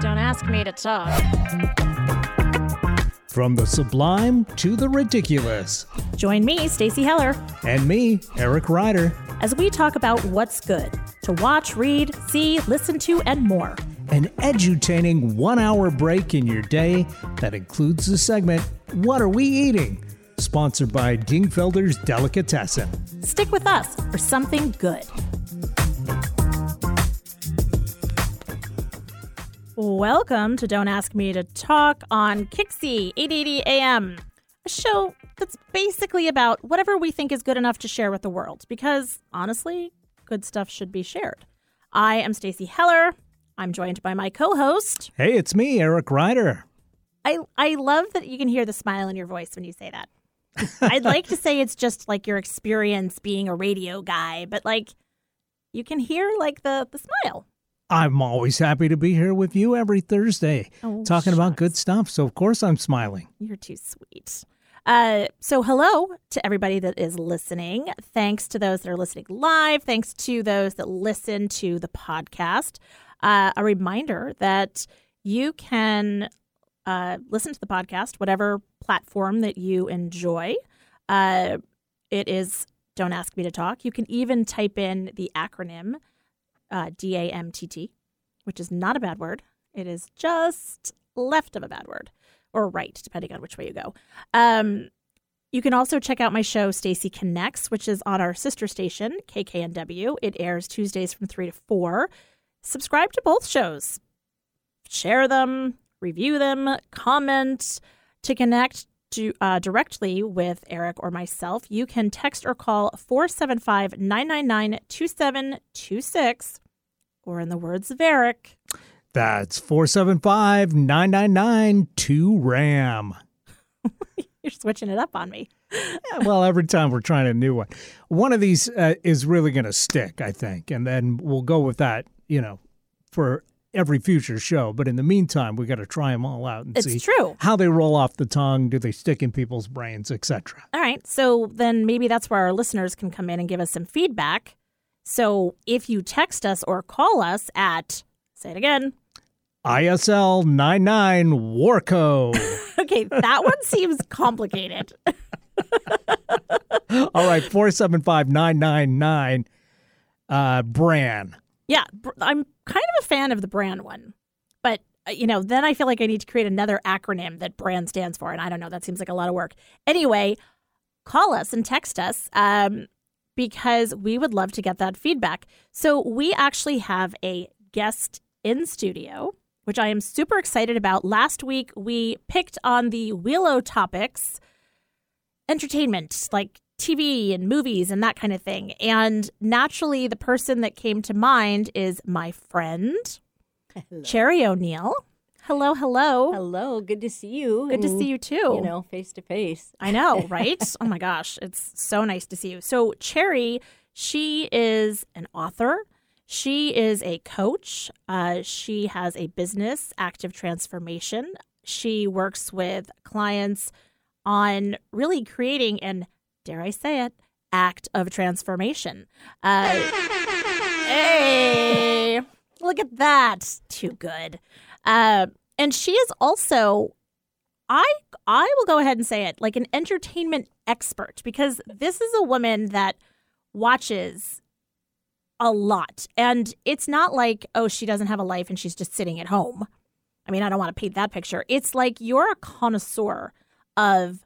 Don't ask me to talk. From the sublime to the ridiculous. Join me, Stacy Heller, And me, Eric Ryder. as we talk about what's good to watch, read, see, listen to, and more. An edutaining one hour break in your day that includes the segment, What Are We Eating? Sponsored by Dingfelder's Delicatessen. Stick with us for something good. Welcome to Don't Ask Me to Talk on KIXI 880 AM, a show that's basically about whatever we think is good enough to share with the world because honestly, good stuff should be shared. I am Stacy Heller. I'm joined by my co-host. Hey, it's me, Eric Ryder. I I love that you can hear the smile in your voice when you say that. I'd like to say it's just like your experience being a radio guy, but like you can hear like the the smile. I'm always happy to be here with you every Thursday Oh, talking about good stuff. So, of course, I'm smiling. You're too sweet. Uh, so hello to everybody that is listening. Thanks to those that are listening live. Thanks to those that listen to the podcast. Uh, a reminder that you can uh, listen to the podcast, whatever platform that you enjoy. Uh, it is Don't Ask Me to Talk. You can even type in the acronym uh, DAMTT, which is not a bad word. It is just left of a bad word or right, depending on which way you go. Um, you can also check out my show, Stacy Connects, which is on our sister station, KKNW. It airs Tuesdays from 3 to 4. Subscribe to both shows, share them, review them, comment. To connect to, uh, directly with Eric or myself, you can text or call 475 999 2726, or in the words of Eric, That's 475 999 2RAM. you're switching it up on me. Yeah, well, every time we're trying a new one. One of these uh, is really going to stick, I think. And then we'll go with that, you know, for every future show. But in the meantime, we got to try them all out and It's see true. how they roll off the tongue, do they stick in people's brains, etc. All right. So then maybe that's where our listeners can come in and give us some feedback. So if you text us or call us at, say it again. ISL 99 Warco. Okay, that one seems complicated. all right, 475 999 uh, Bran. Yeah, I'm kind of a fan of the brand one. But, uh, you know, then I feel like I need to create another acronym that brand stands for. And I don't know, that seems like a lot of work. Anyway, call us and text us um, because we would love to get that feedback. So we actually have a guest in studio, which I am super excited about. Last week, we picked on the Willow topics entertainment, like TV and movies and that kind of thing. And naturally, the person that came to mind is my friend, Cherry O'Neill. Hello, hello. Hello, good to see you. Good to see you too. You know, face to face. I know, right? oh my gosh, it's so nice to see you. So, Cherry, she is an author. She is a coach. Uh, she has a business, Active Transformation. She works with clients on really creating an, dare I say it, act of transformation. Uh, hey, look at that. Too good. Uh, and she is also I I will go ahead and say it like an entertainment expert because this is a woman that watches a lot and it's not like oh she doesn't have a life and she's just sitting at home. I mean, I don't want to paint that picture. It's like you're a connoisseur of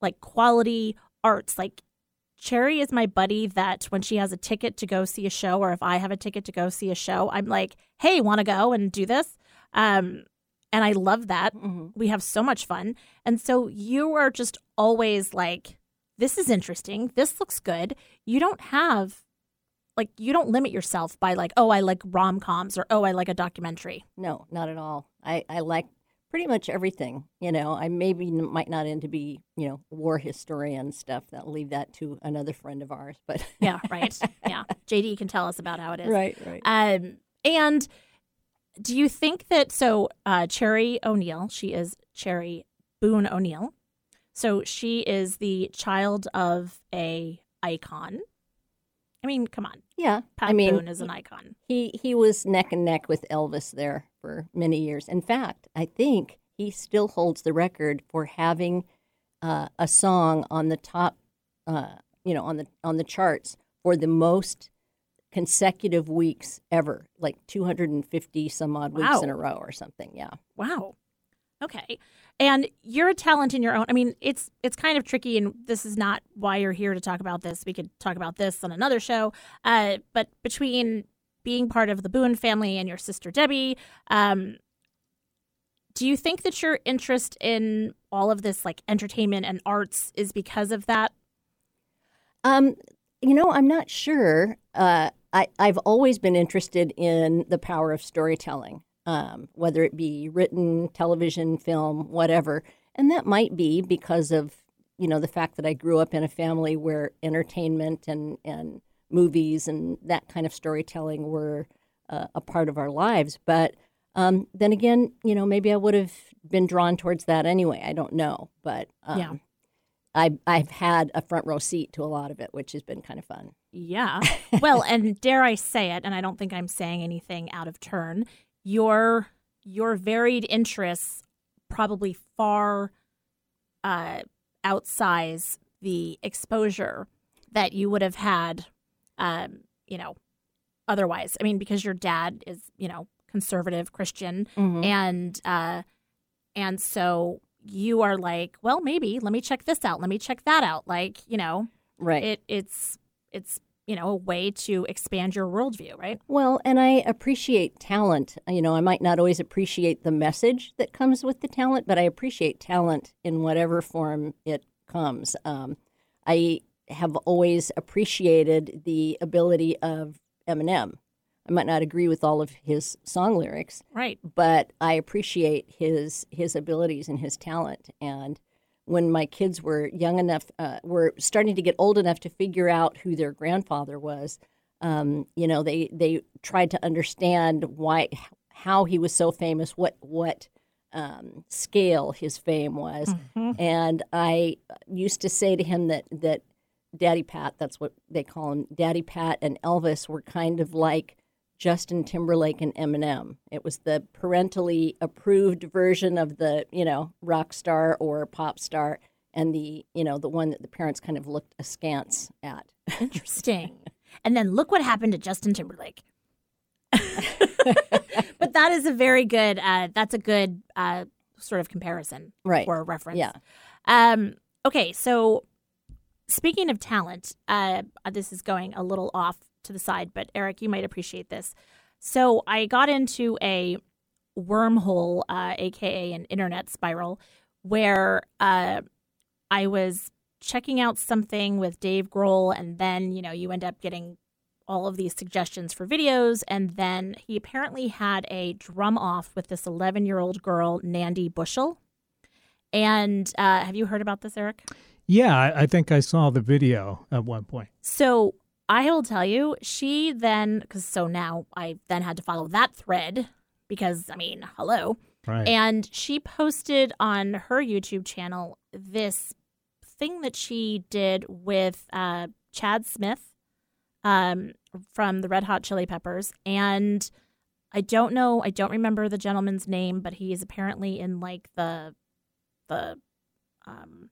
like quality arts. Like Cherry is my buddy that when she has a ticket to go see a show or if I have a ticket to go see a show, I'm like, "Hey, want to go and do this?" Um and I love that hmm we have so much fun. And so you are just always like, this is interesting. This looks good. You don't have, like, you don't limit yourself by, like, oh, I like rom coms or oh, I like a documentary. No, not at all. I, I like pretty much everything. You know, I maybe might not end to be, you know, war historian stuff. That leave that to another friend of ours. But Yeah, right. yeah. JD can tell us about how it is. right, right. Um, and do you think that so uh, Cherry O'Neill, she is Cherry Boone O'Neill, so she is the child of a icon, I mean, come on. Yeah, Pat I mean, Boone is an icon. he he was neck and neck with Elvis there for many years. In fact, I think he still holds the record for having uh, a song on the top, uh, you know, on the on the charts for the most consecutive weeks ever, like 250 some odd weeks in a row or something. Yeah. Wow. Okay. And you're a talent in your own. I mean, it's it's kind of tricky, and this is not why you're here to talk about this. We could talk about this on another show. Uh, but between being part of the Boone family and your sister Debbie, um, do you think that your interest in all of this, like entertainment and arts, is because of that? Um, you know, I'm not sure. Uh, I, I've always been interested in the power of storytelling, um, whether it be written, television, film, whatever. And that might be because of, you know, the fact that I grew up in a family where entertainment and, and movies and that kind of storytelling were uh, a part of our lives. But um, then again, you know, maybe I would have been drawn towards that anyway. I don't know. But um, Yeah. I, I've had a front row seat to a lot of it, which has been kind of fun. Yeah. Well, and dare I say it, and I don't think I'm saying anything out of turn, your your varied interests probably far uh, outsize the exposure that you would have had, um, you know, otherwise. I mean, because your dad is, you know, conservative Christian, Mm-hmm. and uh, and so you are like, well, maybe let me check this out, let me check that out, like you know Right. it it's it's you know a way to expand your worldview right well, and I appreciate talent. You know, I might not always appreciate the message that comes with the talent, but I appreciate talent in whatever form it comes. Um, I have always appreciated the ability of Eminem. I might not agree with all of his song lyrics, right but I appreciate his his abilities and his talent. And when my kids were young enough, uh, were starting to get old enough to figure out who their grandfather was, um, you know, they they tried to understand why how he was so famous, what what um, scale his fame was, and I used to say to him that that Daddy Pat, that's what they call him, Daddy Pat and Elvis were kind of like Justin Timberlake and Eminem. It was the parentally approved version of the, you know, rock star or pop star and the, you know, the one that the parents kind of looked askance at. interesting and then look what happened to justin timberlake but that is a very good uh that's a good uh sort of comparison Right. or reference Yeah. um okay so speaking of talent uh this is going a little off to the side but eric you might appreciate this so i got into a wormhole uh aka an internet spiral where uh I was checking out something with Dave Grohl, and then, you know, you end up getting all of these suggestions for videos. And then he apparently had a drum off with this 11 year old girl, Nandi Bushell. And uh, have you heard about this, Eric? Yeah, I, I think I saw the video at one point. So I will tell you, she then, because so now I then had to follow that thread because, I mean, hello. Right. And she posted on her YouTube channel this thing that she did with uh, Chad Smith um, from the Red Hot Chili Peppers. And I don't know, I don't remember the gentleman's name, but he is apparently in like the, the, um,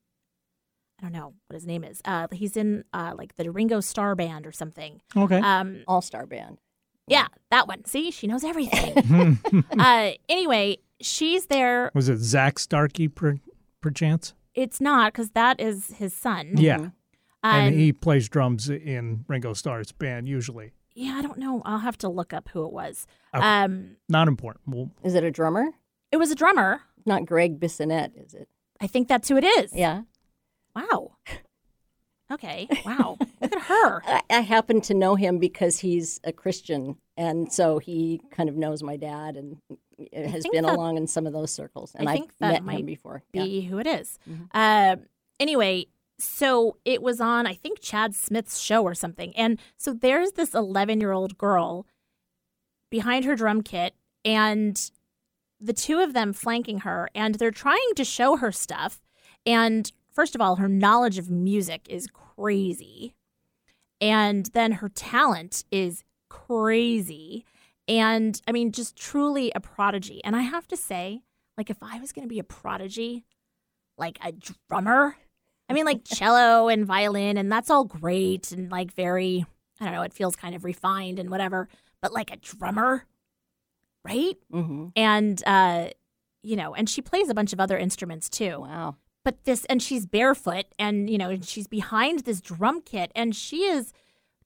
I don't know what his name is. Uh, he's in uh, like the Ringo Starr band or something. okay. Um, All star band. yeah, that one. See, she knows everything. uh, anyway, she's there. Was it Zak Starkey, per, perchance? It's not because that is his son. Yeah. Um, and he plays drums in Ringo Starr's band usually. yeah, I don't know. I'll have to look up who it was. Okay. Um, Not important. Well, Is it a drummer? it was a drummer. Not Gregg Bissonette, is it? I think that's who it is. Yeah. Wow. Okay. Wow. Look at her. I, I happen to know him because he's a Christian, and so he kind of knows my dad and has been that- along in some of those circles. And I I've think that met might him before. Yeah. Be who it is. Mhm. Uh, anyway, so it was on, I think, Chad Smith's show or something. And so there's this 11 year old girl behind her drum kit, and the two of them flanking her, and they're trying to show her stuff. And first of all, her knowledge of music is crazy. And then her talent is crazy. And I mean, just truly a prodigy. And I have to say, like, if I was going to be a prodigy, like a drummer, I mean, like cello and violin, and that's all great and like very, I don't know, it feels kind of refined and whatever. But like a drummer, right? Mm-hmm. And, uh, you know, and she plays a bunch of other instruments too Wow. But this and she's barefoot and you know and she's behind this drum kit and she is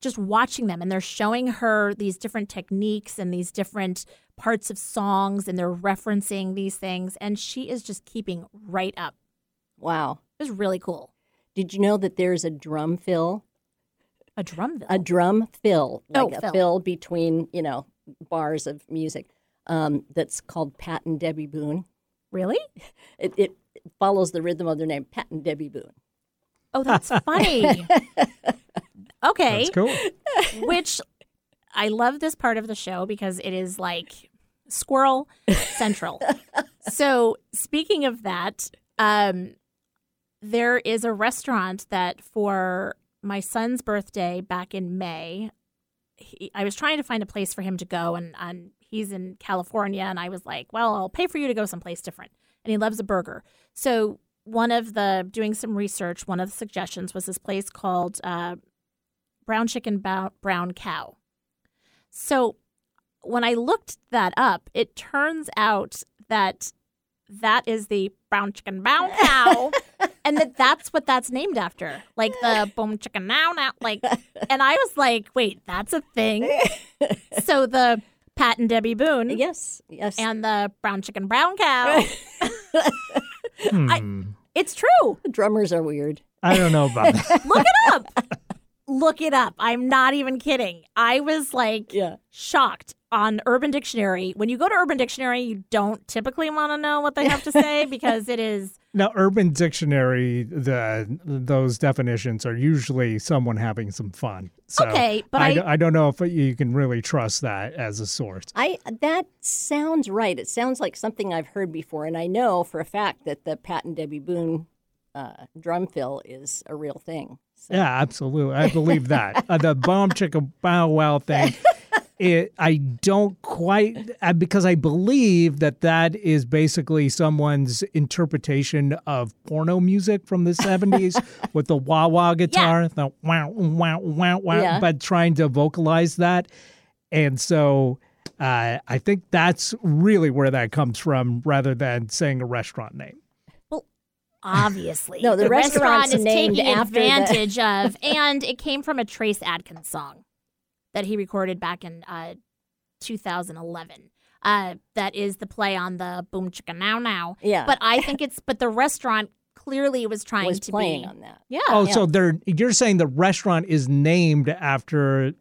just watching them and they're showing her these different techniques and these different parts of songs and they're referencing these things and she is just keeping right up Wow. it was really cool Did you know that there's a drum fill? a drum fill? A drum fill, Oh, like a fill. fill between, you know, bars of music. Um, that's called Pat and Debbie Boone. really It, it follows the rhythm of their name, Pat and Debbie Boone. oh that's funny okay That's cool. which I love this part of the show because it is like squirrel central. so speaking of that, um, there is a restaurant that for my son's birthday back in May, he, I was trying to find a place for him to go, and, and he's in California, and I was like, well, I'll pay for you to go someplace different. And he loves a burger. So one of the doing some research, one of the suggestions was this place called uh, Brown Chicken Bow- Brown Cow. So when I looked that up, it turns out that that is the brown chicken brown cow and that that's what that's named after like the boom chicken now now like and i was like wait that's a thing so the pat and debbie boone Yes, yes. and the brown chicken brown cow Hmm. it's true Drummers are weird. I don't know about that. look it up look it up i'm not even kidding i was like Yeah. shocked on Urban Dictionary. When you go to Urban Dictionary, you don't typically want to know what they have to say because it is Now, Urban Dictionary, the those definitions are usually someone having some fun. So Okay, but I I don't know if you can really trust that as a source. I that sounds right. It sounds like something I've heard before, and I know for a fact that the Pat and Debbie Boone uh, drum fill is a real thing. So, Yeah, absolutely. I believe that. uh, the bomb chicka bow wow thing. It, I don't quite uh, because I believe that that is basically someone's interpretation of porno music from the 70s with the wah wah guitar, the wow wow wow wow, Yeah. but trying to vocalize that. And so uh, I think that's really where that comes from rather than saying a restaurant name. Well, obviously No, the restaurant restaurant's is named taking after the- advantage of, and it came from a Trace Adkins song that he recorded back in uh, 2011. Uh, that is the play on the boom chicka now now. Yeah. but I think it's but the restaurant clearly was trying was to playing be on that. yeah Oh, Yeah. so they're you're saying the restaurant is named after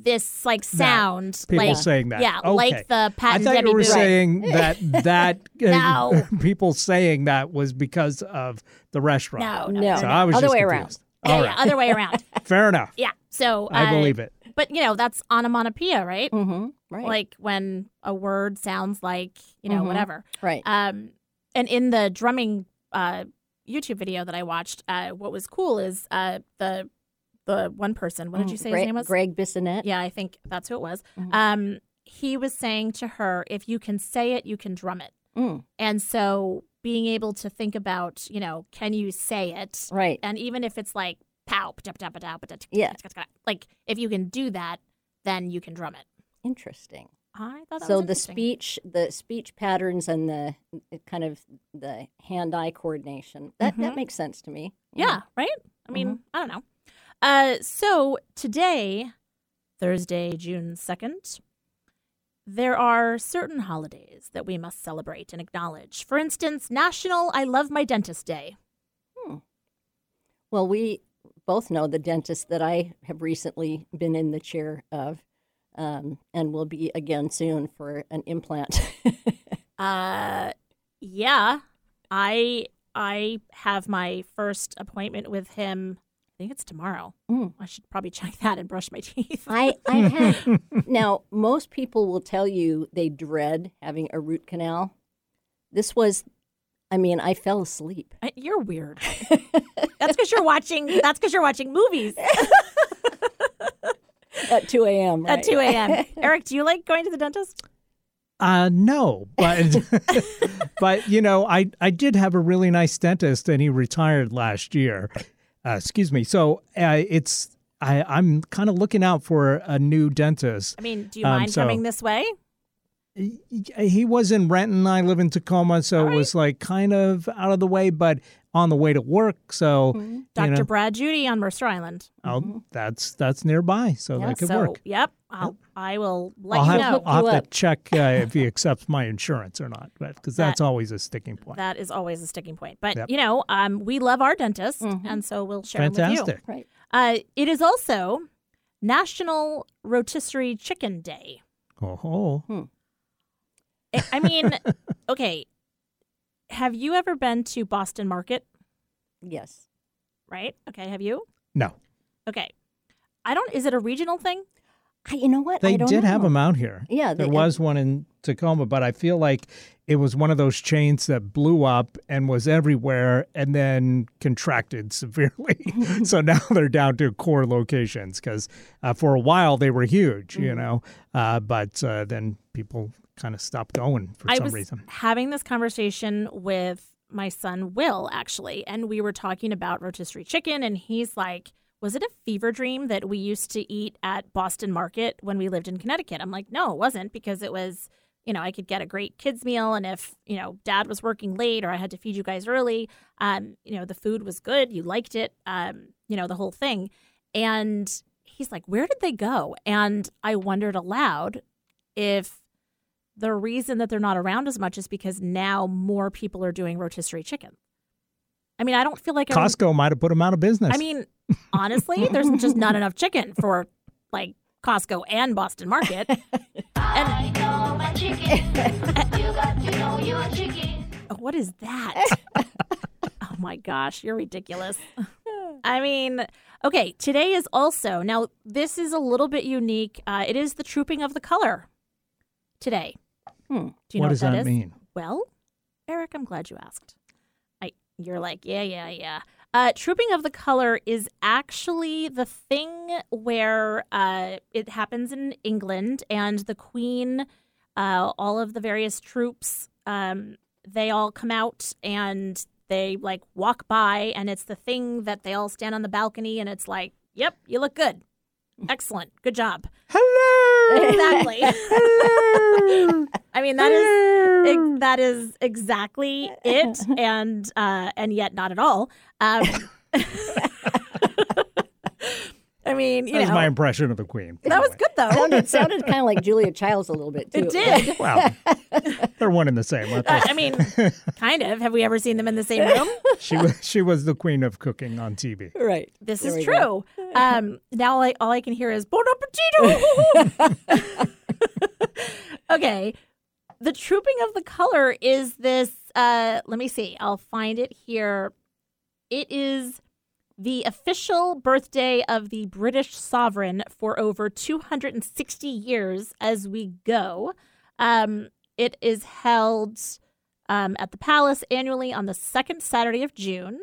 this like sound people like saying that. yeah Okay. like the Pat I and thought Debbie you were Boone. saying that that uh, No. people saying that was because of the restaurant. no no, No. So no, I was Other just way confused. yeah, All yeah, other way around Fair enough. yeah so I uh, believe it. But you know that's onomatopoeia right Mm-hmm. Right. like when a word sounds like you know Mhm. whatever right. um and in the drumming uh youtube video that i watched uh what was cool is uh the the one person what did you say Greg, his name was Gregg Bissonette. yeah i think that's who it was Mhm. um he was saying to her if you can say it you can drum it Mm, and so being able to think about you know can you say it right. and even if it's like pow Yeah. like if you can do that then you can drum it Interesting. i thought that So was the speech, the speech patterns, and the uh, kind of the hand-eye coordination that that Mhm. makes sense to me. Yeah, right? I mean, I don't know. Uh, so today, Thursday, June 2nd, there are certain holidays that we must celebrate and acknowledge. For instance, National I Love My Dentist Day. Hmm. Well, we both know the dentist that I have recently been in the chair of, um, and will be again soon for an implant. Uh, yeah, I I have my first appointment with him. I think it's tomorrow. Mm. I should probably check that and brush my teeth. I, I have now. Most people will tell you they dread having a root canal. This was, I mean, I fell asleep. I- You're weird. that's because you're watching. That's because you're watching movies. At 2 a.m. Right? at 2 a.m. Eric, do you like going to the dentist? Uh no, but but you know, I I did have a really nice dentist, and he retired last year. Uh, excuse me. So uh, it's I I'm kind of looking out for a new dentist. I mean, do you Um, mind so- coming this way? He- He was in Renton. I live in Tacoma, so All it was like kind of out of the way, but on the way to work. So you Dr. know, Brad Judy on Mercer Island. I'll, that's that's nearby, so Yeah, that could so, work. yep, I'll, I will let I'll you have, know. I'll you have to check uh, if he accepts my insurance or not, because that's always a sticking point. That is always a sticking point. But, Yep. you know, um, we love our dentist, and so we'll share them with you. Fantastic. Right. Uh, it is also National Rotisserie Chicken Day. Oh, I- I mean, okay, have you ever been to Boston Market? Yes. Right? Okay, have you? no, Okay. I don't, is it a regional thing? I, you know what? I they don't did have know. them out here. Yeah, there they- was one in Tacoma, but I feel like it was one of those chains that blew up and was everywhere, and then contracted severely. so now they're down to core locations because uh, for a while they were huge, you Mm-hmm. know, uh, but uh, then people kind of stopped going for I some was reason. having this conversation with my son Will actually, and we were talking about rotisserie chicken, and he's like, "Was it a fever dream that we used to eat at Boston Market when we lived in Connecticut?" I'm like, "No, it wasn't because it was." You know, I could get a great kids meal, and if you know Dad was working late or I had to feed you guys early, um, you know the food was good, you liked it, um, you know the whole thing. And he's like, "Where did they go?" And I wondered aloud if the reason that they're not around as much is because now more people are doing rotisserie chicken. I mean, I don't feel like I, Costco might have put them out of business. I mean, honestly, there's just not enough chicken for like Costco and Boston Market. And what is that? oh my gosh, you're ridiculous. I mean, okay, today is also now. This is a little bit unique. Uh, it is the trooping of the color today. Hmm. Do you what know does what that is? mean? Well, Eric, I'm glad you asked. I you're like, yeah, yeah, yeah. Uh, trooping of the color is actually the thing where uh, it happens in England, and the Queen, uh, all of the various troops, um, they all come out and they like walk by, and it's the thing that they all stand on the balcony, and it's like, yep, you look good, excellent, good job. Hello. Exactly. I mean that is that is exactly it, and uh, and yet not at all. Um, I mean, you That was know, my impression of the Queen. that was good though. Sounded, sounded kind of like Julia Childs a little bit too. It did. Wow, they're one and the same. Uh, I mean, kind of. Have we ever seen them in the same room? she was she was the queen of cooking on TV. Right. This There is true. Um, now, I, all I can hear is "Bon appetito." okay, the trooping of the color is this. Uh, let me see. I'll find it here. It is the official birthday of the British sovereign for over 260 years as we go. Um, it is held um, at the palace annually on the second Saturday of June.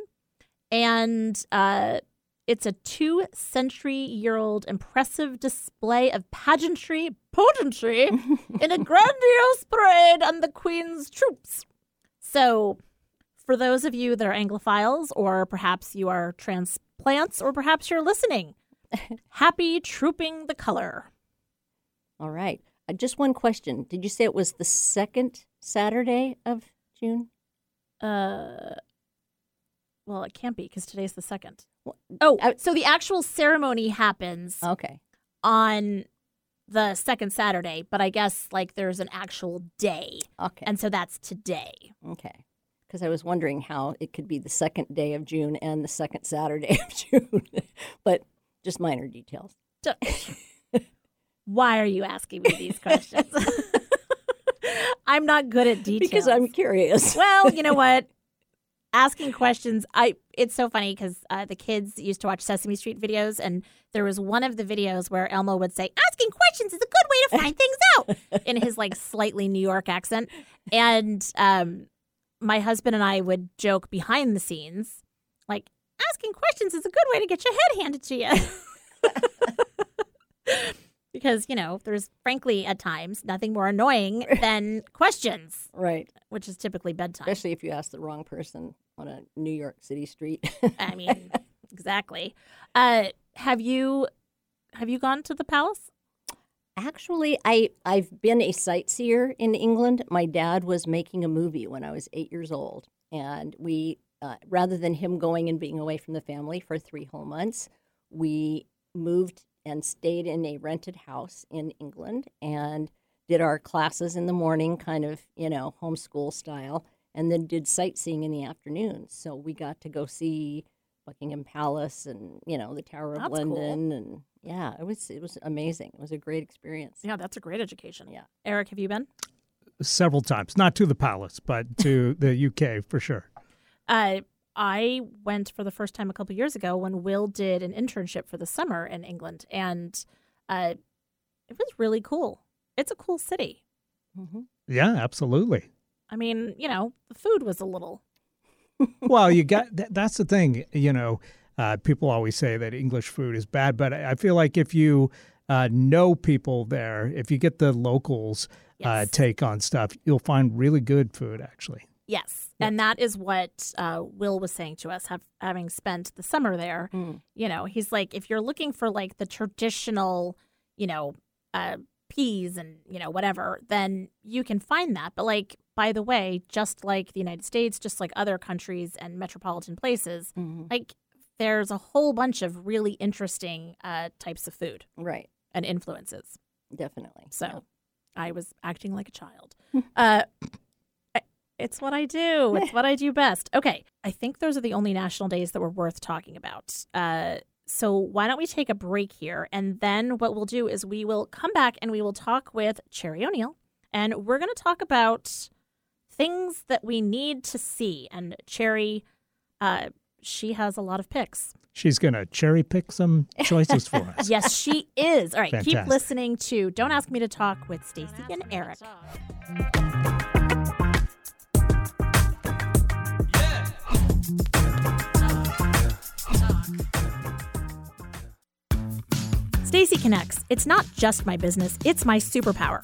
And uh, it's a two century year old impressive display of pageantry, potentry, in a grandiose parade on the Queen's troops. So, for those of you that are Anglophiles, or perhaps you are transplants, or perhaps you're listening, happy trooping the color. All right. Uh, just one question. Did you say it was the second Saturday of June? Uh, well, it can't be because today's the second. Well, Oh, I- so the actual ceremony happens Okay. on the second Saturday, but I guess like there's an actual day, Okay. and so that's today. okay. Because I was wondering how it could be the second day of June and the second Saturday of June, but just minor details. So- Why are you asking me these questions? I'm not good at details. Because I'm curious. well, you know what? Asking questions, I it's so funny because uh, the kids used to watch Sesame Street videos, and there was one of the videos where Elmo would say, "Asking questions is a good way to find things out," in his like slightly New York accent, and um, my husband and I would joke behind the scenes, like, "Asking questions is a good way to get your head handed to you." because, you know, there's frankly at times nothing more annoying than questions, Right. which is typically bedtime. Especially if you ask the wrong person on a New York City street. I mean, exactly. Uh, have you have you gone to the palace? Actually, I I've been a sightseer in England. My dad was making a movie when I was eight years old, and we uh, rather than him going and being away from the family for three whole months, we moved and stayed in a rented house in England and did our classes in the morning, kind of you know homeschool style, and then did sightseeing in the afternoons. So we got to go see Buckingham Palace and you know the Tower of That's cool. London and yeah, it was it was amazing. It was a great experience. Yeah, that's a great education. Yeah. Eric, have you been? Several times, not to the palace, but to the UK for sure. Uh, I went for the first time a couple years ago when Will did an internship for the summer in England, and uh, it was really cool. It's a cool city. hmm Yeah, absolutely. I mean, you know, the food was a little. Well, you got that, that's the thing. You know, uh, people always say that English food is bad, but I I feel like if you uh, know people there, if you get the locals uh, take on stuff, you'll find really good food. Actually, Yes, and that is what uh, Will was saying to us, have, having spent the summer there. Mm. You know, he's like, if you're looking for like the traditional, you know, uh, peas and you know whatever, then you can find that. But like, by the way, just like the United States, just like other countries and metropolitan places, hmm like there's a whole bunch of really interesting uh, types of food Right, and influences. definitely. So Yeah. I was acting like a child. uh, it's what I do. It's what I do best. Okay. I think those are the only national days that were worth talking about. Uh, so why don't we take a break here? And then what we'll do is we will come back and we will talk with Cherry O'Neill. And we're going to talk about things that we need to see. And Cherry, uh, she has a lot of picks. she's gonna cherry pick some choices for us. Yes, she is. All right, keep listening to Don't Ask Me to Talk with Stacy and Eric. Stacy Connects. It's not just my business, it's my superpower.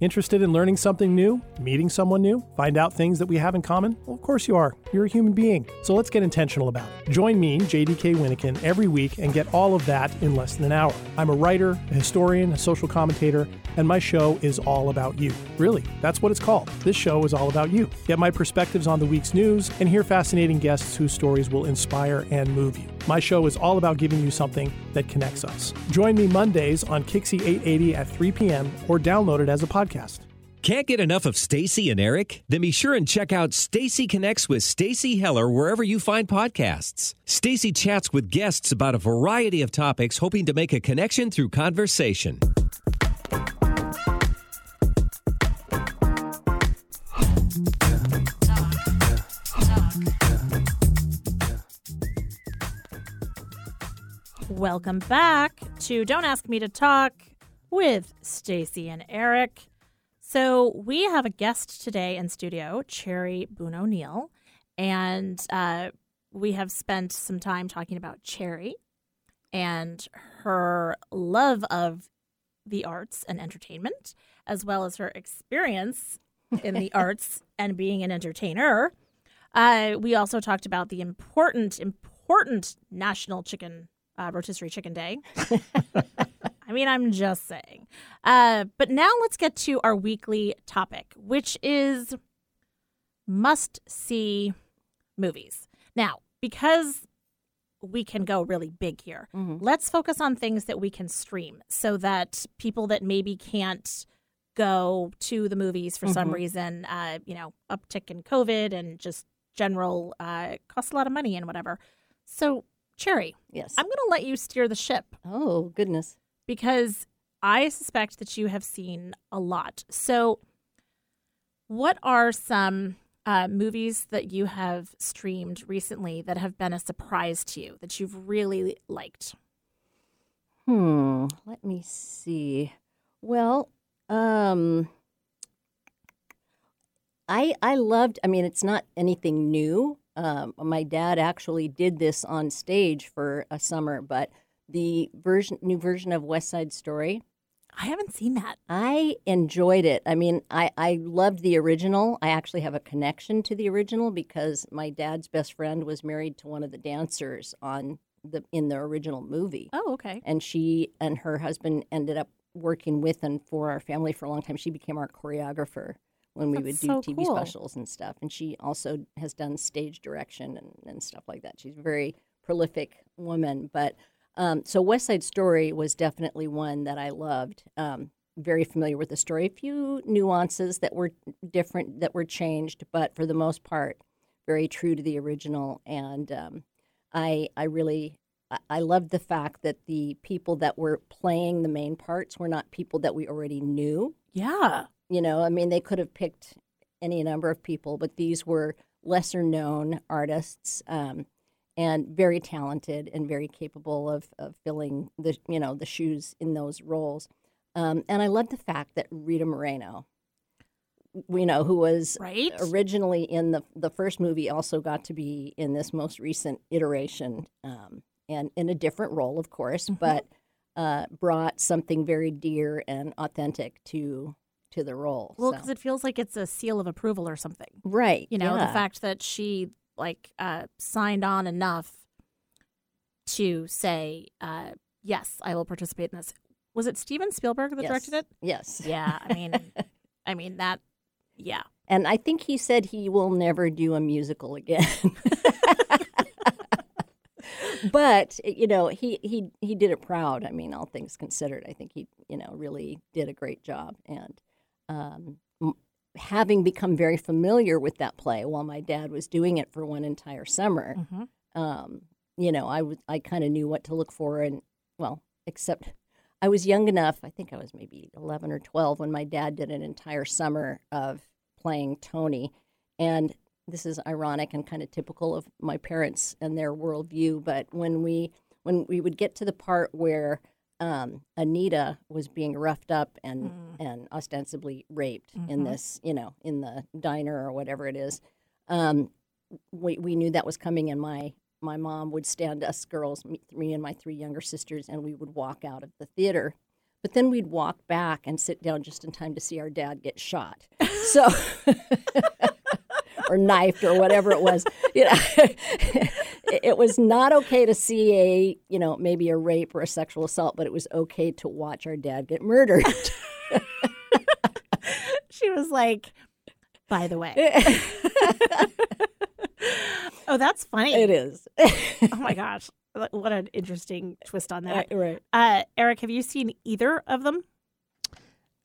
Interested in learning something new? Meeting someone new? Find out things that we have in common? Well, of course you are. You're a human being. So let's get intentional about it. Join me, JDK Winnikin, every week and get all of that in less than an hour. I'm a writer, a historian, a social commentator, and my show is all about you. Really, that's what it's called. This show is all about you. Get my perspectives on the week's news and hear fascinating guests whose stories will inspire and move you. My show is all about giving you something that connects us. Join me Mondays on KIXI 880 at 3 p.m. or download it as a podcast. Can't get enough of Stacy and Eric? Then be sure and check out Stacy Connects with Stacy Heller wherever you find podcasts. Stacy chats with guests about a variety of topics, hoping to make a connection through conversation. Welcome back to Don't Ask Me to Talk with Stacy and Eric. So we have a guest today in studio, Cherry Boone O'Neill, and uh, we have spent some time talking about Cherry and her love of the arts and entertainment, as well as her experience in the arts and being an entertainer. Uh, we also talked about the important, important National Chicken uh, Rotisserie Chicken Day. I mean, I'm just saying. Uh, but now let's get to our weekly topic, which is must see movies. Now, because we can go really big here, Mhm. let's focus on things that we can stream so that people that maybe can't go to the movies for some Mhm. reason, uh, you know, uptick in COVID and just general uh, costs a lot of money and whatever. So, Cherry, Yes. I'm going to let you steer the ship oh goodness. because I suspect that you have seen a lot. So, What are some uh, movies that you have streamed recently that have been a surprise to you that you've really liked? Hmm. Let me see. Well, um, I I loved. I mean, it's not anything new. Um, my dad actually did this on stage for a summer, but the version, new version of West Side Story, I haven't seen that. I enjoyed it. I mean, I, I loved the original. I actually have a connection to the original because my dad's best friend was married to one of the dancers on the in the original movie. Oh, okay. And she and her husband ended up working with and for our family for a long time. She became our choreographer when we That's would do so TV cool. specials and stuff. And she also has done stage direction and, and stuff like that. She's a very prolific woman. But um, so West Side Story was definitely one that I loved. Um, very familiar with the story. A few nuances that were different, that were changed, but for the most part, very true to the original. And um, I, I really, I- I loved the fact that the people that were playing the main parts were not people that we already knew. Yeah. You know, I mean, they could have picked any number of people, but these were lesser known artists um, and very talented and very capable of, of filling the you know the shoes in those roles. Um, and I love the fact that Rita Moreno, you know, who was Right. originally in the the first movie, also got to be in this most recent iteration, um, and in a different role, of course, but uh, brought something very dear and authentic to to the role. Well, so. because it feels like it's a seal of approval or something. right, You know, yeah. the fact that she like uh, signed on enough to say, uh, "Yes, I will participate in this." Was it Steven Spielberg that Yes. directed it? Yes, Yeah. I mean, I mean that. Yeah. and I think he said he will never do a musical again. but you know, he he he did it proud. I mean, all things considered, I think he you know really did a great job. And um, having become very familiar with that play while my dad was doing it for one entire summer, hmm um, you know, I was I kind of knew what to look for, and well, except I was young enough. I think I was maybe eleven or twelve when my dad did an entire summer of playing Tony, and this is ironic and kind of typical of my parents and their worldview. But when we when we would get to the part where um, Anita was being roughed up and and ostensibly raped in Mhm. this, you know, in the diner or whatever it is, um, we we knew that was coming, and my my mom would stand us girls, me, me and my three younger sisters, and we would walk out of the theater. But then we'd walk back and sit down just in time to see our dad get shot. So, or knifed or whatever it was. You know, it, it was not okay to see a, you know, maybe a rape or a sexual assault, but it was okay to watch our dad get murdered. She was like, "By the way." oh, that's funny. it is. Oh my gosh, what an interesting twist on that. right. Uh, Eric, have you seen either of them?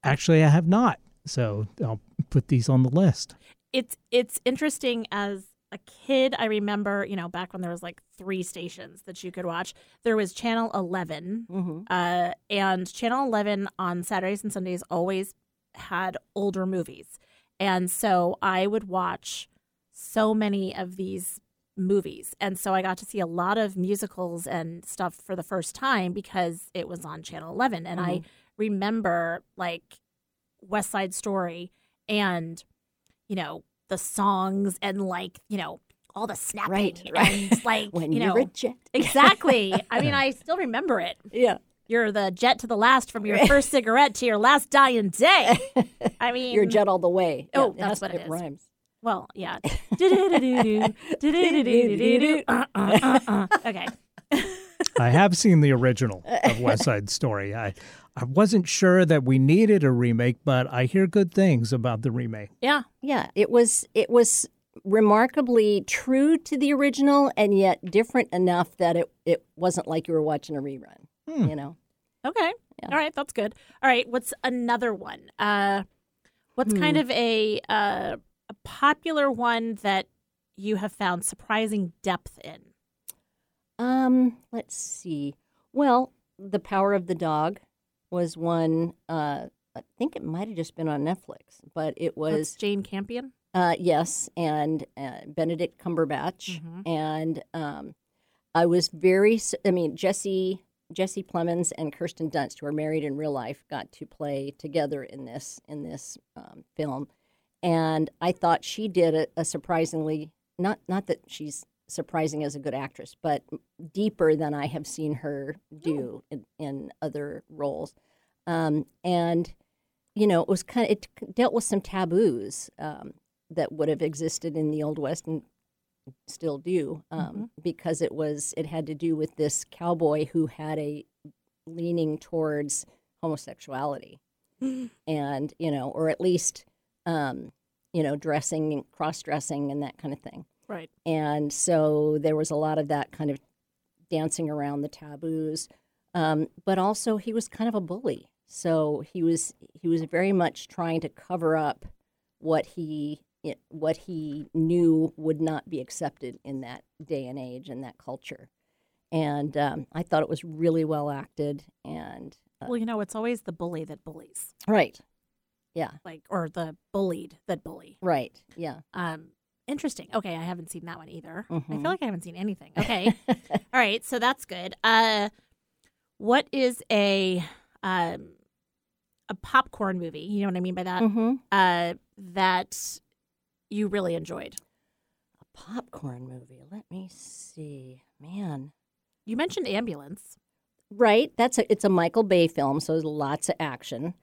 Actually, I have not. So I'll put these on the list. It's it's interesting as a kid i remember you know back when there was like three stations that you could watch there was channel 11 hmm uh, and channel 11 on saturdays and sundays always had older movies. And so i would watch so many of these movies. And so i got to see a lot of musicals and stuff for the first time because it was on channel 11 and i remember like west side story and you know the songs and like you know all the snapping Right, right. and like When you you're know a jet. exactly i mean i still remember it Yeah. you're the jet to the last from your first cigarette to your last dying day i mean You're jet all the way. Oh, it that's has to- what it is. rhymes. well yeah uh, uh, uh, uh. okay I have seen the original of West Side Story. I I wasn't sure that we needed a remake, but I hear good things about the remake. yeah Yeah, it was it was remarkably true to the original and yet different enough that it, it wasn't like you were watching a rerun. Hmm. You know? okay Yeah. all right that's good all right what's another one uh what's kind of a uh a popular one that you have found surprising depth in Um, let's see. Well, The Power of the Dog was one uh I think it might have just been on Netflix, but it That's was Jane Campion. uh, yes, and uh, Benedict Cumberbatch, Mhm. and um, I was very. I mean, Jesse Jesse Plemons and Kirsten Dunst, who are married in real life, got to play together in this in this um, film, and I thought she did a, a surprisingly not not that she's surprising as a good actress, but deeper than I have seen her do in, in other roles, um, and you know, it was kind of it dealt with some taboos um, that would have existed in the old west and still do um, because it was it had to do with this cowboy who had a leaning towards homosexuality. And you know or at least um, you know dressing cross dressing and that kind of thing Right. and so there was a lot of that kind of dancing around the taboos. Um, but also he was kind of a bully. So he was he was very much trying to cover up what he what he knew would not be accepted in that day and age and that culture. And um, i thought it was really well acted and uh, Well, you know, it's always the bully that bullies, right. Yeah. Like, or the bullied that bully. right. Yeah. Um, interesting. Okay, I haven't seen that one either. I Mhm. feel like I haven't seen anything. Okay, all right, so that's good. Uh, what is a um a popcorn movie? You know what I mean by that? hmm Uh, that you really enjoyed. a popcorn movie let me see man You mentioned ambulance. Right. That's a it's a Michael Bay film, so there's lots of action,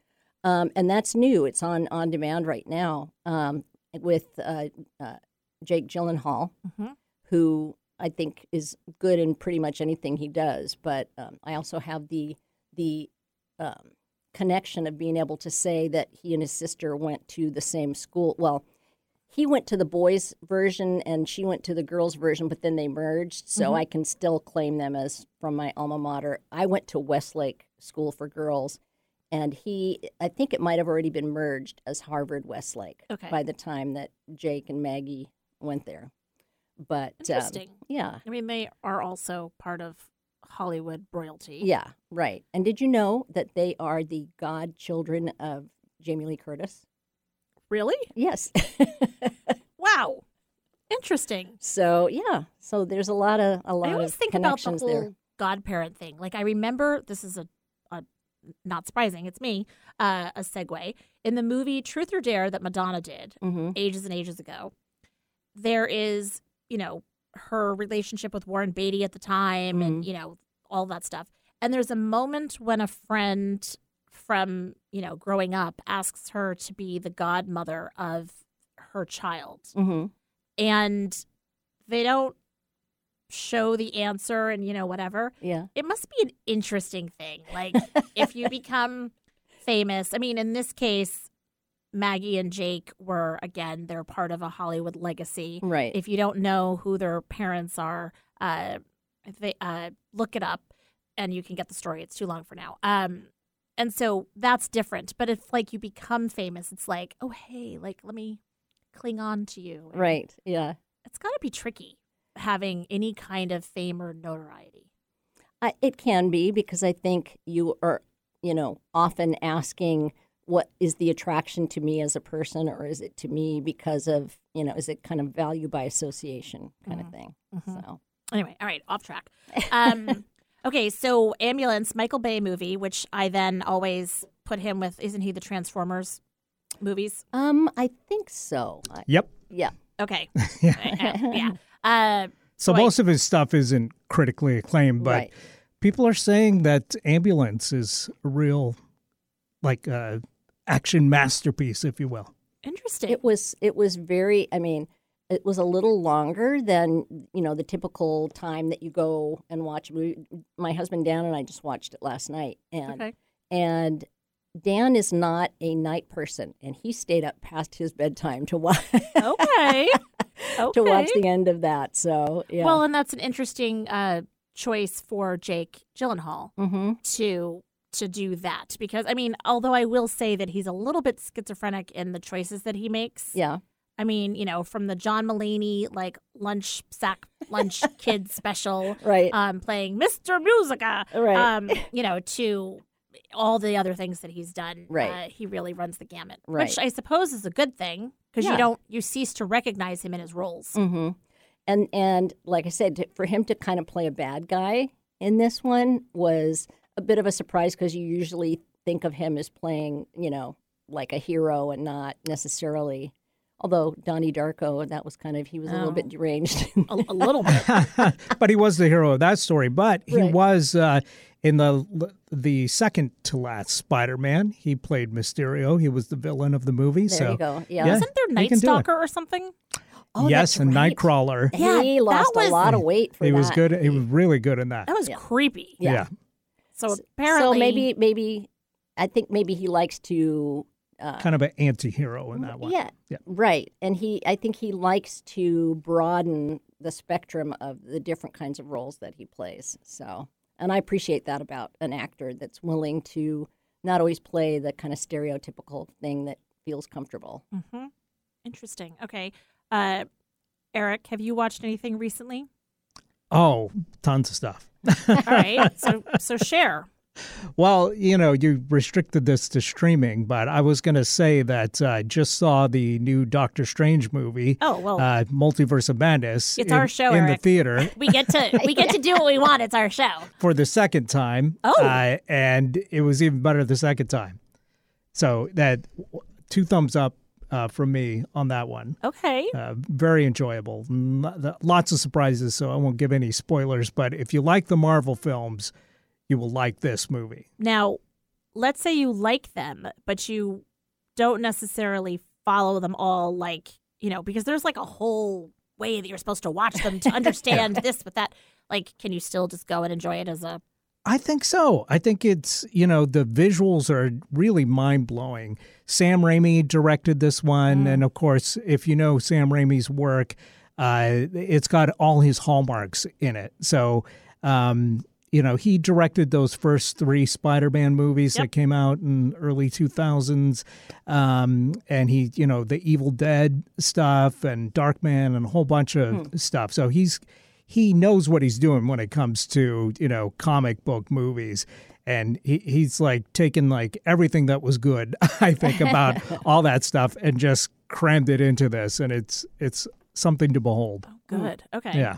um, and that's new. It's on on demand right now um, with uh, uh, Jake Gyllenhaal, Mhm. who I think is good in pretty much anything he does. But um, I also have the the um, connection of being able to say that he and his sister went to the same school. Well, he went to the boys' version and she went to the girls' version, but then they merged. So I can still claim them as from my alma mater. I went to Westlake School for Girls, and he, I think it might have already been merged as Harvard Westlake Okay. by the time that Jake and Maggie went there. But um, Interesting. yeah, I mean, they are also part of Hollywood royalty. yeah, right. And did you know that they are the godchildren of Jamie Lee Curtis? Really? Yes. Wow. Interesting. so yeah, so there's a lot of a lot I always of think about the connections whole there. godparent thing. Like I remember this is a, a not surprising. It's me. Uh, a segue in the movie Truth or Dare that Madonna did hmm ages and ages ago. There is, you know, her relationship with Warren Beatty at the time, and you know all that stuff. And there's a moment when a friend from you know growing up asks her to be the godmother of her child. Hmm and they don't show the answer and you know whatever. Yeah. it must be an interesting thing. Like if you become famous i mean in this case maggie and jake were again they're part of a hollywood legacy Right. if you don't know who their parents are uh if they uh look it up and you can get the story it's too long for now um and so that's different but if like you become famous it's like oh hey like let me cling on to you and right. Yeah. it's got to be tricky having any kind of fame or notoriety. I, it can be because I think you are, you know, often asking what is the attraction to me as a person, or is it to me because of, you know, is it kind of value by association kind of thing? So, Anyway, all right, off track. Um, okay, so Ambulance, Michael Bay movie, which I then always put him with. Isn't he the Transformers movies? um, I think so. I, Yep. yeah. Okay, Yeah. Uh, yeah. Uh, So Right. most of his stuff isn't critically acclaimed, but Right. people are saying that Ambulance is a real, like, uh, action masterpiece, if you will. interesting. It was it was very I mean, it was a little longer than, you know, the typical time that you go and watch a movie. My husband Dan and I just watched it last night and okay. and Dan is not a night person and he stayed up past his bedtime to watch Okay. okay. to watch the end of that. So, yeah. Well, and that's an interesting uh, choice for Jake Gyllenhaal. mm-hmm. to to do that because I mean, although I will say that he's a little bit schizophrenic in the choices that he makes. Yeah. I mean, you know, from the John Mulaney like lunch sack lunch kid special, Right. um, playing Mr. Musica, Right. um, you know, to all the other things that he's done, Right. uh, he really runs the gamut, Right. which I suppose is a good thing because Yeah. you don't you cease to recognize him in his roles. hmm And and like I said, to, for him to kind of play a bad guy in this one was a bit of a surprise because you usually think of him as playing, you know, like a hero and not necessarily. Although Donnie Darko, that was kind of he was a little Oh. bit deranged. A, a little bit. but he was the hero of that story. But he Right. was uh, in the the second to last Spider-Man. He played Mysterio. He was the villain of the movie. there so you go. Yeah. Yeah. Isn't there Night can do it. Stalker or something? Oh, yes, and right. Nightcrawler. Yeah, he lost was- a lot of weight for He that. was good. He was really good in that. That was Yeah. creepy. Yeah. yeah. So apparently, So maybe maybe I think maybe he likes to uh, kind of an anti-hero in that one. Yeah, Yeah. right. And he, I think he likes to broaden the spectrum of the different kinds of roles that he plays. So, and I appreciate that about an actor that's willing to not always play the kind of stereotypical thing that feels comfortable. hmm Interesting. Okay, uh, Eric, have you watched anything recently? Oh, tons of stuff. All right, so so share. Well, you know, you restricted this to streaming, but I was going to say that uh, I just saw the new Doctor Strange movie, Oh well, uh, Multiverse of Madness. It's in, our show, in the theater we get to we get to do what we want. It's our show. for the second time. Oh. uh, and it was even better the second time. So that two thumbs up uh, from me on that one. Okay. Uh, very enjoyable. Lots of surprises, so I won't give any spoilers. But if you like the Marvel films, you will like this movie. Now, let's say you like them, but you don't necessarily follow them all like, you know, because there's like a whole way that you're supposed to watch them to understand this with that. Like, can you still just go and enjoy it as a I think so. I think it's, you know, the visuals are really mind blowing. Sam Raimi directed this one. And of course, if you know Sam Raimi's work, uh, it's got all his hallmarks in it. So, um, you know, he directed those first three Spider Man movies Yep. that came out in early 2000s. Um, and he, you know, the Evil Dead stuff and Darkman and a whole bunch of stuff. So he's he knows what he's doing when it comes to you know comic book movies and he, he's like taken like everything that was good i think about all that stuff and just crammed it into this and it's it's something to behold oh, good? Okay. yeah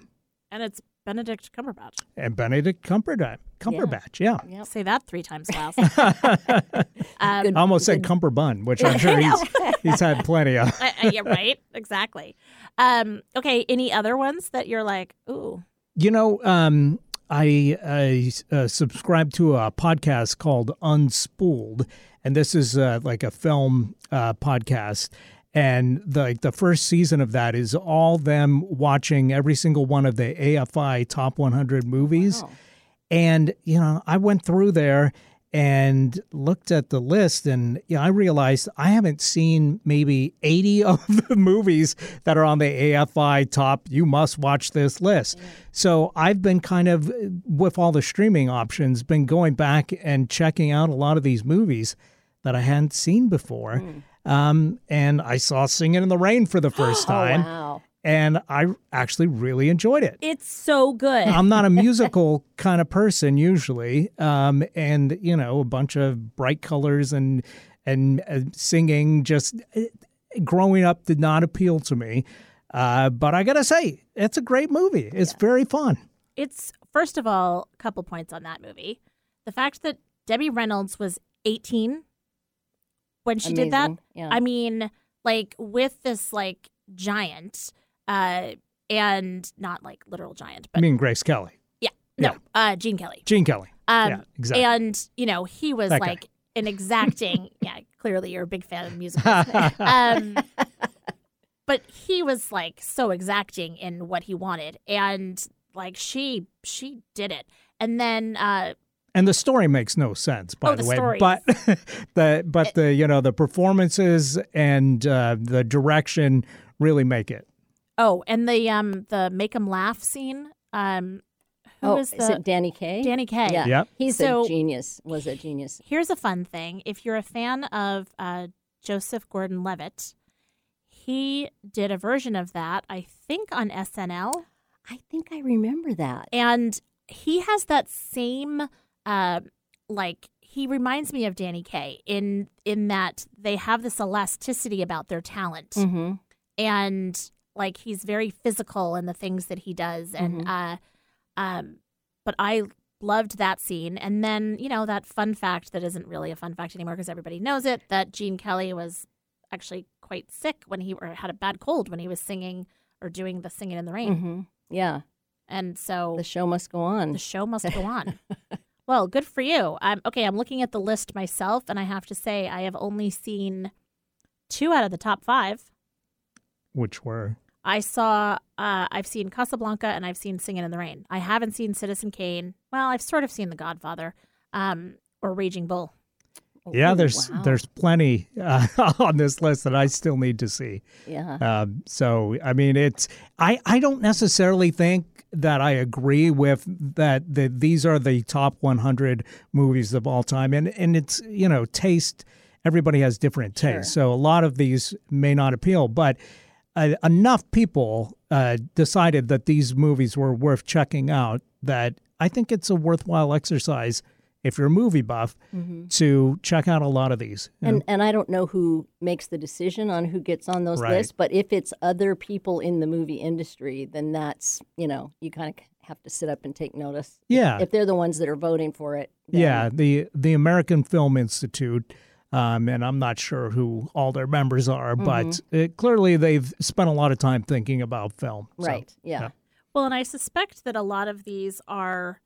And it's Benedict Cumberbatch. and benedict cumberbatch cumberbatch yeah, Yep. Say that three times fast. um, i almost said cumberbun which i'm sure he's he's had plenty of I- I- yeah, right. Exactly. Um, okay. Any other ones that you're like, ooh, You know, um, I, I uh, subscribe to a podcast called Unspooled, and this is uh, like a film uh, podcast. And the like, the first season of that is all them watching every single one of the AFI top 100 movies. Wow. And you know, I went through there and looked at the list, and you know, I realized I haven't seen maybe 80 of the movies that are on the AFI top. You must watch this list. So I've been kind of, with all the streaming options, been going back and checking out a lot of these movies that I hadn't seen before. Hmm. Um, and I saw Singing in the Rain for the first Oh, time, wow. and I actually really enjoyed it. it's so good. I'm not a musical kind of person usually, um, and you know, a bunch of bright colors and and uh, singing. Just uh, growing up did not appeal to me, uh, but I gotta say, it's a great movie. It's very fun. It's first of all, a couple points on that movie. The fact that Debbie Reynolds was 18 when she did that. Yeah. I mean, like with this like giant, uh, and not like literal giant, but I mean, Grace Kelly, yeah, no, yeah. uh, Gene Kelly. Gene Kelly. Um, yeah, exactly. And you know, he was That guy. like an exacting. yeah, clearly you're a big fan of musicals. um, but he was like so exacting in what he wanted, and like she she did it. And then uh, and the story makes no sense, by Oh, the, the way. story But the but the you know the performances and uh, the direction really make it. oh, and the um the make him laugh scene. Um, who oh, is is it Danny Kaye? Danny Kaye? Yeah. Yep. He's So- a genius. Was a genius. Here's a fun thing. If you're a fan of uh, Joseph Gordon Levitt, he did a version of that, I think, on SNL. I think I remember that. And he has that same, uh, like, he reminds me of Danny Kaye in in that they have this elasticity about their talent, Mm-hmm. and like he's very physical in the things that he does, and uh, um, but I loved that scene, and then you know that fun fact that isn't really a fun fact anymore because everybody knows it that Gene Kelly was actually quite sick when he or had a bad cold when he was singing or doing the singing in the rain, Mm-hmm. Yeah. and so The show must go on. the show must go on. well, good for you. I'm okay. I'm looking at the list myself, and I have to say I have only seen two out of the top five. Which were I saw. Uh, I've seen Casablanca, and I've seen Singing in the Rain. I haven't seen Citizen Kane. Well, I've sort of seen The Godfather, um, or Raging Bull. yeah. There's wow. there's plenty uh, on this list that I still need to see. yeah. Um, so I mean, it's I I don't necessarily think that I agree with that that these are the top 100 movies of all time, and and it's you know taste. Everybody has different tastes, so a lot of these may not appeal, but. Uh, enough people uh, decided that these movies were worth checking out that I think it's a worthwhile exercise if you're a movie buff to check out a lot of these. you know? And and I don't know who makes the decision on who gets on those Right. lists, but if it's other people in the movie industry, then that's you know you kind of have to sit up and take notice. Yeah. If they're the ones that are voting for it. then- Yeah, the the American Film Institute, um, and I'm not sure who all their members are, but it, clearly they've spent a lot of time thinking about film. So, Right. yeah. yeah. Well, and I suspect that a lot of these are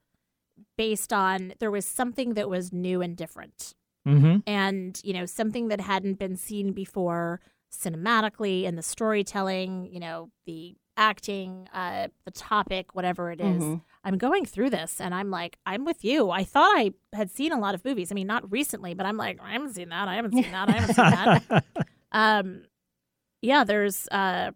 based on there was something that was new and different. mhm. and you know something that hadn't been seen before cinematically in the storytelling you know the acting uh the topic whatever it is. Mhm. i'm going through this and i'm like i'm with you i thought i had seen a lot of movies i mean not recently but i'm like i haven't seen that i haven't seen that i haven't seen that um yeah there's uh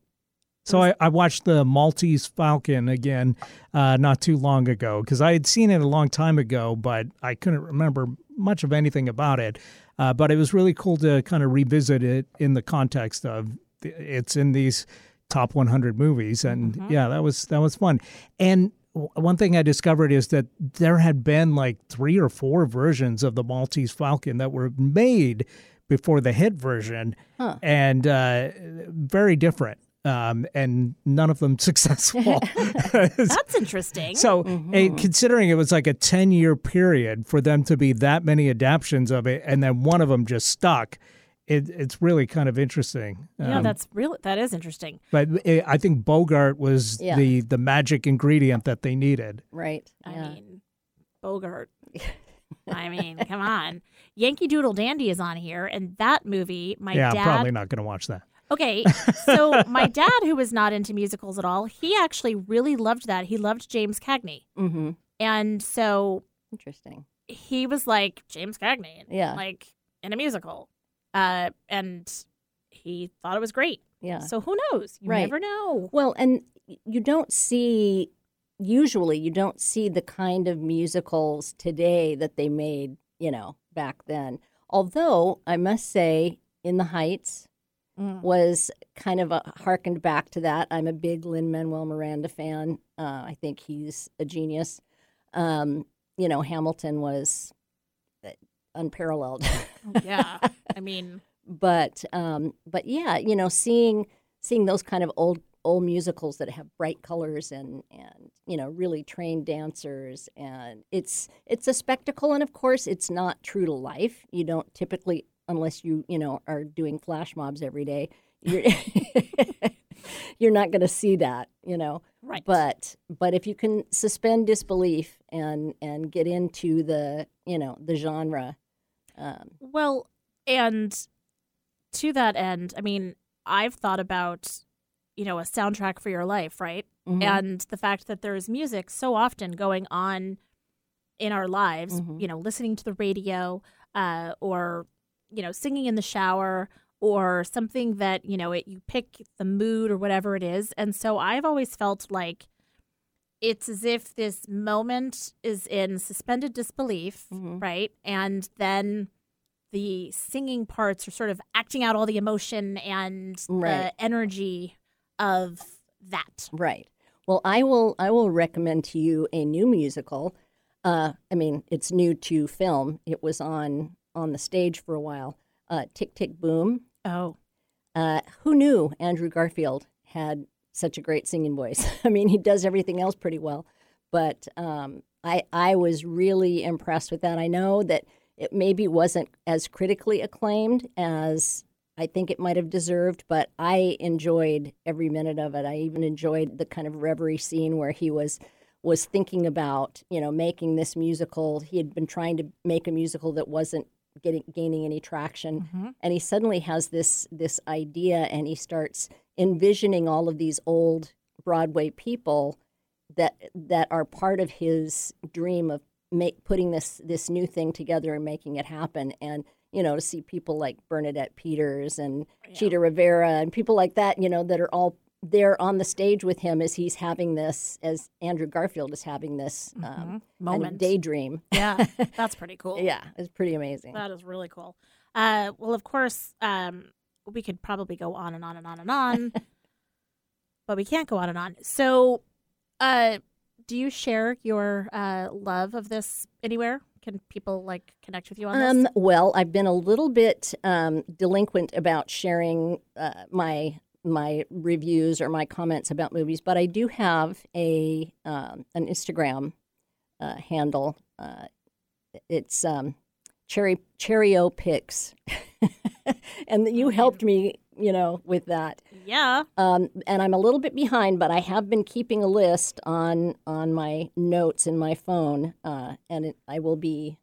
So I, I watched the Maltese Falcon again uh, not too long ago because I had seen it a long time ago, but I couldn't remember much of anything about it. Uh, but it was really cool to kind of revisit it in the context of it's in these top 100 movies, and yeah, that was that was fun. And w- one thing I discovered is that there had been like three or four versions of the Maltese Falcon that were made before the hit version, and uh, very different. Um, and none of them successful. that's interesting So, eh, considering it was like a 10 year period for them to be that many adaptations of it, and then one of them just stuck, it, it's really kind of interesting. yeah Um, that's real that is interesting but eh, I think Bogart was Yeah. the, the magic ingredient that they needed. Right. i yeah. mean bogart i mean come on yankee doodle dandy is on here and that movie my yeah, dad I'm probably not going to watch that. Okay, so my dad, who was not into musicals at all, he actually really loved that. He loved James Cagney, mm-hmm. and so Interesting. he was like James Cagney, Yeah. like in a musical, uh, and he thought it was great. Yeah. So who knows? You Right. never know. Well, and you don't see usually you don't see the kind of musicals today that they made, you know, back then. Although I must say, In the Heights Mm. was kind of a harkened back to that. I'm a big Lin Manuel Miranda fan. Uh, I think he's a genius. Um, you know, Hamilton was uh, unparalleled. yeah, I mean, but um, but yeah, you know, seeing seeing those kind of old old musicals that have bright colors and and you know really trained dancers and it's it's a spectacle and of course it's not true to life. You don't typically unless you you know are doing flash mobs every day. You're you're not going to see that, you know. right? But but if you can suspend disbelief and and get into the you know the genre, um, Well, and to that end, I mean, I've thought about, you know, a soundtrack for your life, right? mhm. And the fact that there is music so often going on in our lives, Mhm. you know, listening to the radio uh, or, you know, singing in the shower or something that, you know, it, you pick the mood or whatever it is. And so I've always felt like it's as if this moment is in suspended disbelief, Mhm. right? And then the singing parts are sort of acting out all the emotion and Right. the energy of that. Right. Well, I will. I will recommend to you a new musical. Uh, I mean, it's new to film. It was on on the stage for a while. Uh, Tick Tick Boom. Oh, Uh, who knew Andrew Garfield had such a great singing voice? I mean, he does everything else pretty well, but um, I I was really impressed with that. I know that it maybe wasn't as critically acclaimed as I think it might have deserved, but I enjoyed every minute of it. I even enjoyed the kind of reverie scene where he was was thinking about you know making this musical. He had been trying to make a musical that wasn't getting gaining any traction, mm-hmm. and he suddenly has this this idea, and he starts envisioning all of these old Broadway people that that are part of his dream of make putting this this new thing together and making it happen. And you know to see people like Bernadette Peters and Chita Rivera and people like that you know that are all there on the stage with him as he's having this as Andrew Garfield is having this um, kind of Moment. daydream yeah, that's pretty cool. yeah it's pretty amazing That is really cool. Uh, well, of course, um, we could probably go on and on and on and on, but we can't go on and on. So, uh, do you share your uh, love of this anywhere? Can people like connect with you on Um, this? well, I've been a little bit um, delinquent about sharing uh, my my reviews or my comments about movies, but I do have a um, an Instagram uh, handle. Uh, it's um, cherry cherryo pics, and you helped me, you know, with that. Yeah. Um, and I'm a little bit behind, but I have been keeping a list on on my notes in my phone, uh, and it, I will be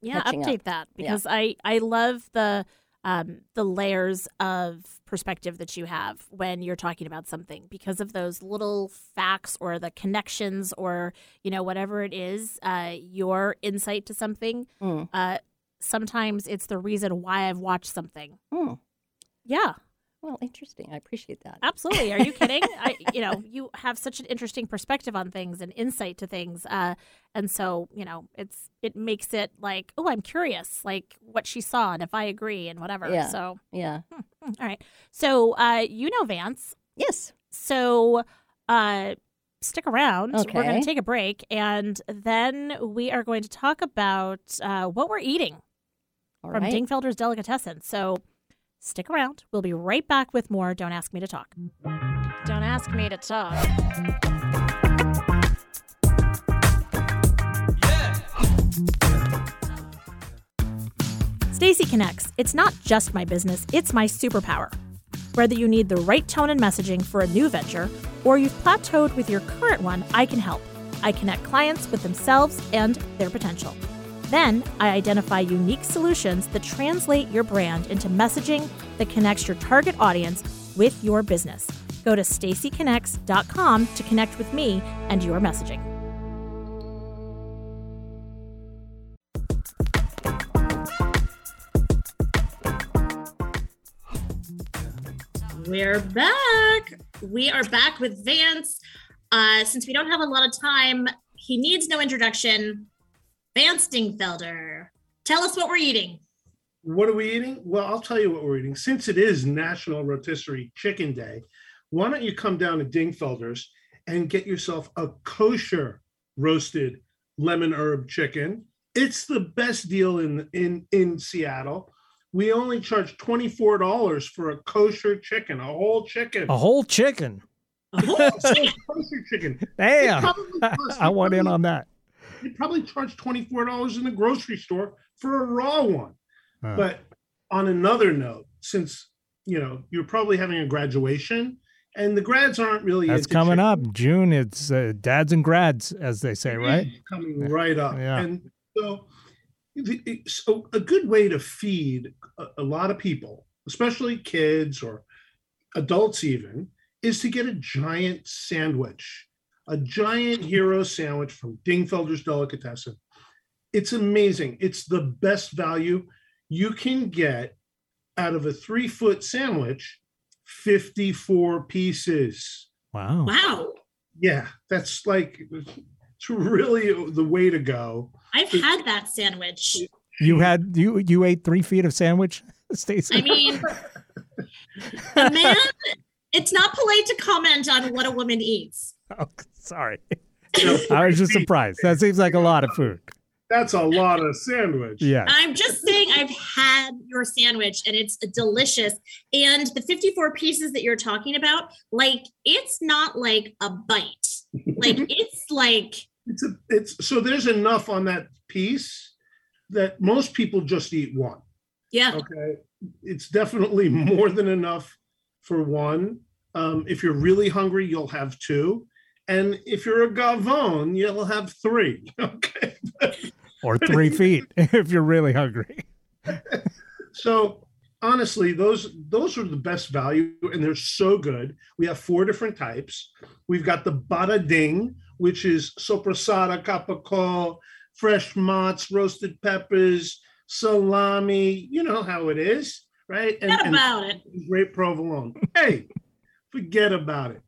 Yeah, update up. that Yeah. because I I love the um, the layers of perspective that you have when you're talking about something because of those little facts or the connections or you know whatever it is uh, your insight to something. Mm. Uh, sometimes it's the reason why I've watched something. Hmm. Yeah, Well, interesting. I appreciate that. absolutely. Are you kidding? I, you know, you have such an interesting perspective on things and insight to things, uh, and so you know, it's it makes it like, oh, I'm curious, like what she saw and if I agree and whatever. Yeah. So, Yeah. hmm, all right. So, uh, you know, Vance. Yes. So, uh, stick around. Okay. We're going to take a break, and then we are going to talk about uh, what we're eating All from right. Dingfelder's Delicatessen. So stick around. We'll be right back with more Don't Ask Me to Talk. Don't Ask Me to Talk. Stacy Connects. It's not just my business, it's my superpower. Whether you need the right tone and messaging for a new venture or you've plateaued with your current one, I can help. I connect clients with themselves and their potential. Then I identify unique solutions that translate your brand into messaging that connects your target audience with your business. Go to stacyconnects.com to connect with me and your messaging. We're back. We are back with Vance. Uh, since we don't have a lot of time, he needs no introduction. Vance Dingfelder, tell us what we're eating. What are we eating? Well, I'll tell you what we're eating. Since it is National Rotisserie Chicken Day, why don't you come down to Dingfelder's and get yourself a kosher roasted lemon herb chicken? It's the best deal in in in Seattle. We only charge twenty four dollars for a kosher chicken, a whole chicken. A whole chicken. A whole kosher chicken. Damn. probably I want in on that. You probably charge twenty four dollars in the grocery store for a raw one. Huh. But on another note, since you know you're probably having a graduation, and the grads aren't really That's coming up. June, it's uh, dads and grads, as they say, right? it's coming right up. Yeah. And so, so a good way to feed a, a lot of people, especially kids or adults, even, is to get a giant sandwich, a giant hero sandwich from Dingfelder's Delicatessen. It's amazing. It's the best value you can get out of a three foot sandwich, 54 pieces. Wow. Wow. Yeah, that's like it's really the way to go. I've had that sandwich. You had you you ate three feet of sandwich, Stacy. I mean, a man, it's not polite to comment on what a woman eats. oh, sorry. I was just surprised. That seems like a lot of food. That's a lot of sandwich. Yeah. I'm just saying I've had your sandwich and it's delicious. And the 54 pieces that you're talking about, like it's not like a bite. Like it's like It's a, it's so there's enough on that piece that most people just eat one. yeah. Okay. It's definitely more than enough for one. Um, if you're really hungry, you'll have two. And if you're a gavone, you'll have three. Okay. Or three feet if you're really hungry. So honestly, those those are the best value, and they're so good. We have four different types. We've got the bada ding, which is soppressata, capicola, fresh mozz, roasted peppers, salami. You know how it is, right? And, Forget and about it. great provolone. Hey, forget about it.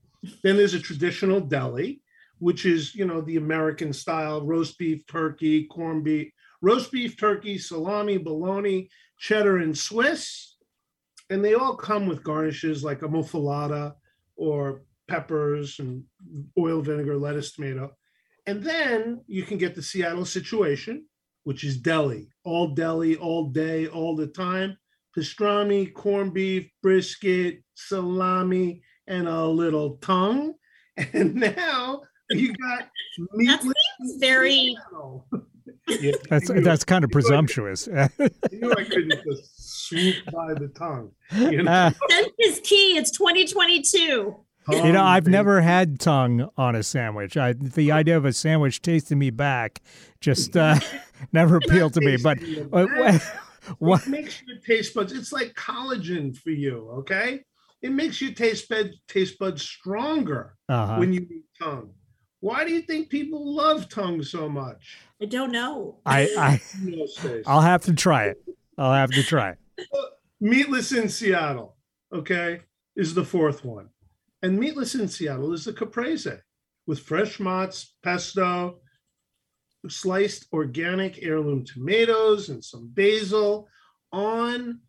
Then there's a traditional deli, which is you know the American style roast beef, turkey, corned beef, roast beef, turkey, salami, bologna, cheddar, and Swiss, and they all come with garnishes like a muffuletta or peppers and oil, vinegar, lettuce, tomato. And then you can get the Seattle situation, which is deli, all deli, all day, all the time. Pastrami, corned beef, brisket, salami, and a little tongue. And now you got That seems very Yeah, That's that's kind of I knew I could- presumptuous. I knew I couldn't just swoop by the tongue. You know, Uh, sense is key. It's 2022. you know, I've baby. never had tongue on a sandwich. I, the idea of a sandwich tasting me back just uh, never appealed to me. But uh, back. what, makes your taste buds. It's like collagen for you. Okay, it makes your taste bud taste buds stronger uh when you eat tongue. Why do you think people love tongue so much? I don't know. I, I no I'll have to try it. I'll have to try it. Meatless in Seattle, okay, is the fourth one. And Meatless in Seattle is the caprese with fresh mozz, pesto, sliced organic heirloom tomatoes, and some basil on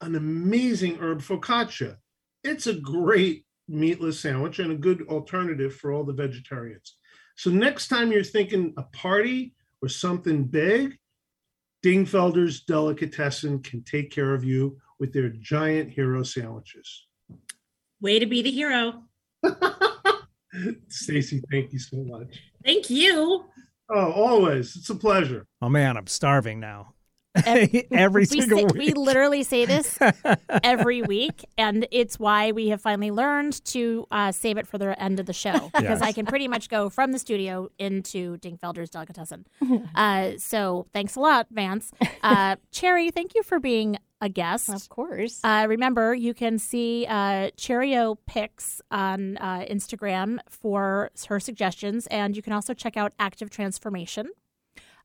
an amazing herb focaccia. It's a great meatless sandwich and a good alternative for all the vegetarians. So, next time you're thinking a party or something big, Dingfelder's Delicatessen can take care of you with their giant hero sandwiches. Way to be the hero. Stacy, thank you so much. Thank you. Oh, always. It's a pleasure. Oh man, I'm starving now. Ev- Every we, single say, week. we literally say this every week, and it's why we have finally learned to uh, save it for the end of the show because Yes. I can pretty much go from the studio into Dingfelder's Delicatessen. Uh, so thanks a lot, Vance. Uh, Cherry, thank you for being a guest. Of course. Uh, remember, you can see uh, Cheerio pics on uh, Instagram for her suggestions, and you can also check out Active Transformation.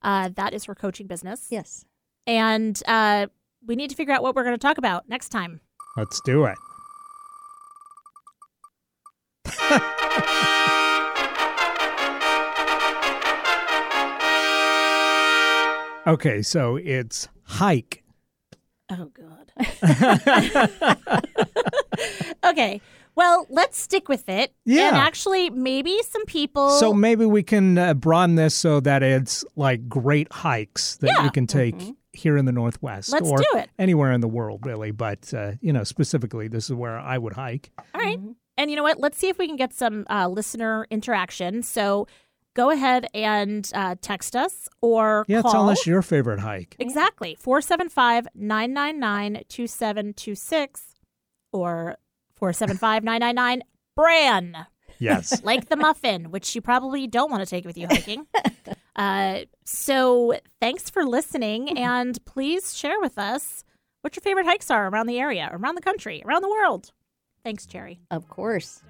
Uh, that is her coaching business. yes. And uh, we need to figure out what we're going to talk about next time. Let's do it. okay, so it's hike. Oh, God. okay. Well, let's stick with it. Yeah. And actually, maybe some people. So maybe we can uh, broaden this so that it's like great hikes that Yeah. you can take here in the Northwest Let's or do it. anywhere in the world, really. But, uh, you know, specifically, this is where I would hike. All right. And you know what? Let's see if we can get some uh, listener interaction. So go ahead and uh, text us or Yeah, call. tell us your favorite hike. Exactly. 475 999 2726 or 475 999 Bran, Yes. like the muffin, which you probably don't want to take with you hiking. Uh, so thanks for listening, mm-hmm. and please share with us what your favorite hikes are around the area, around the country, around the world. Thanks, Cherry. Of course.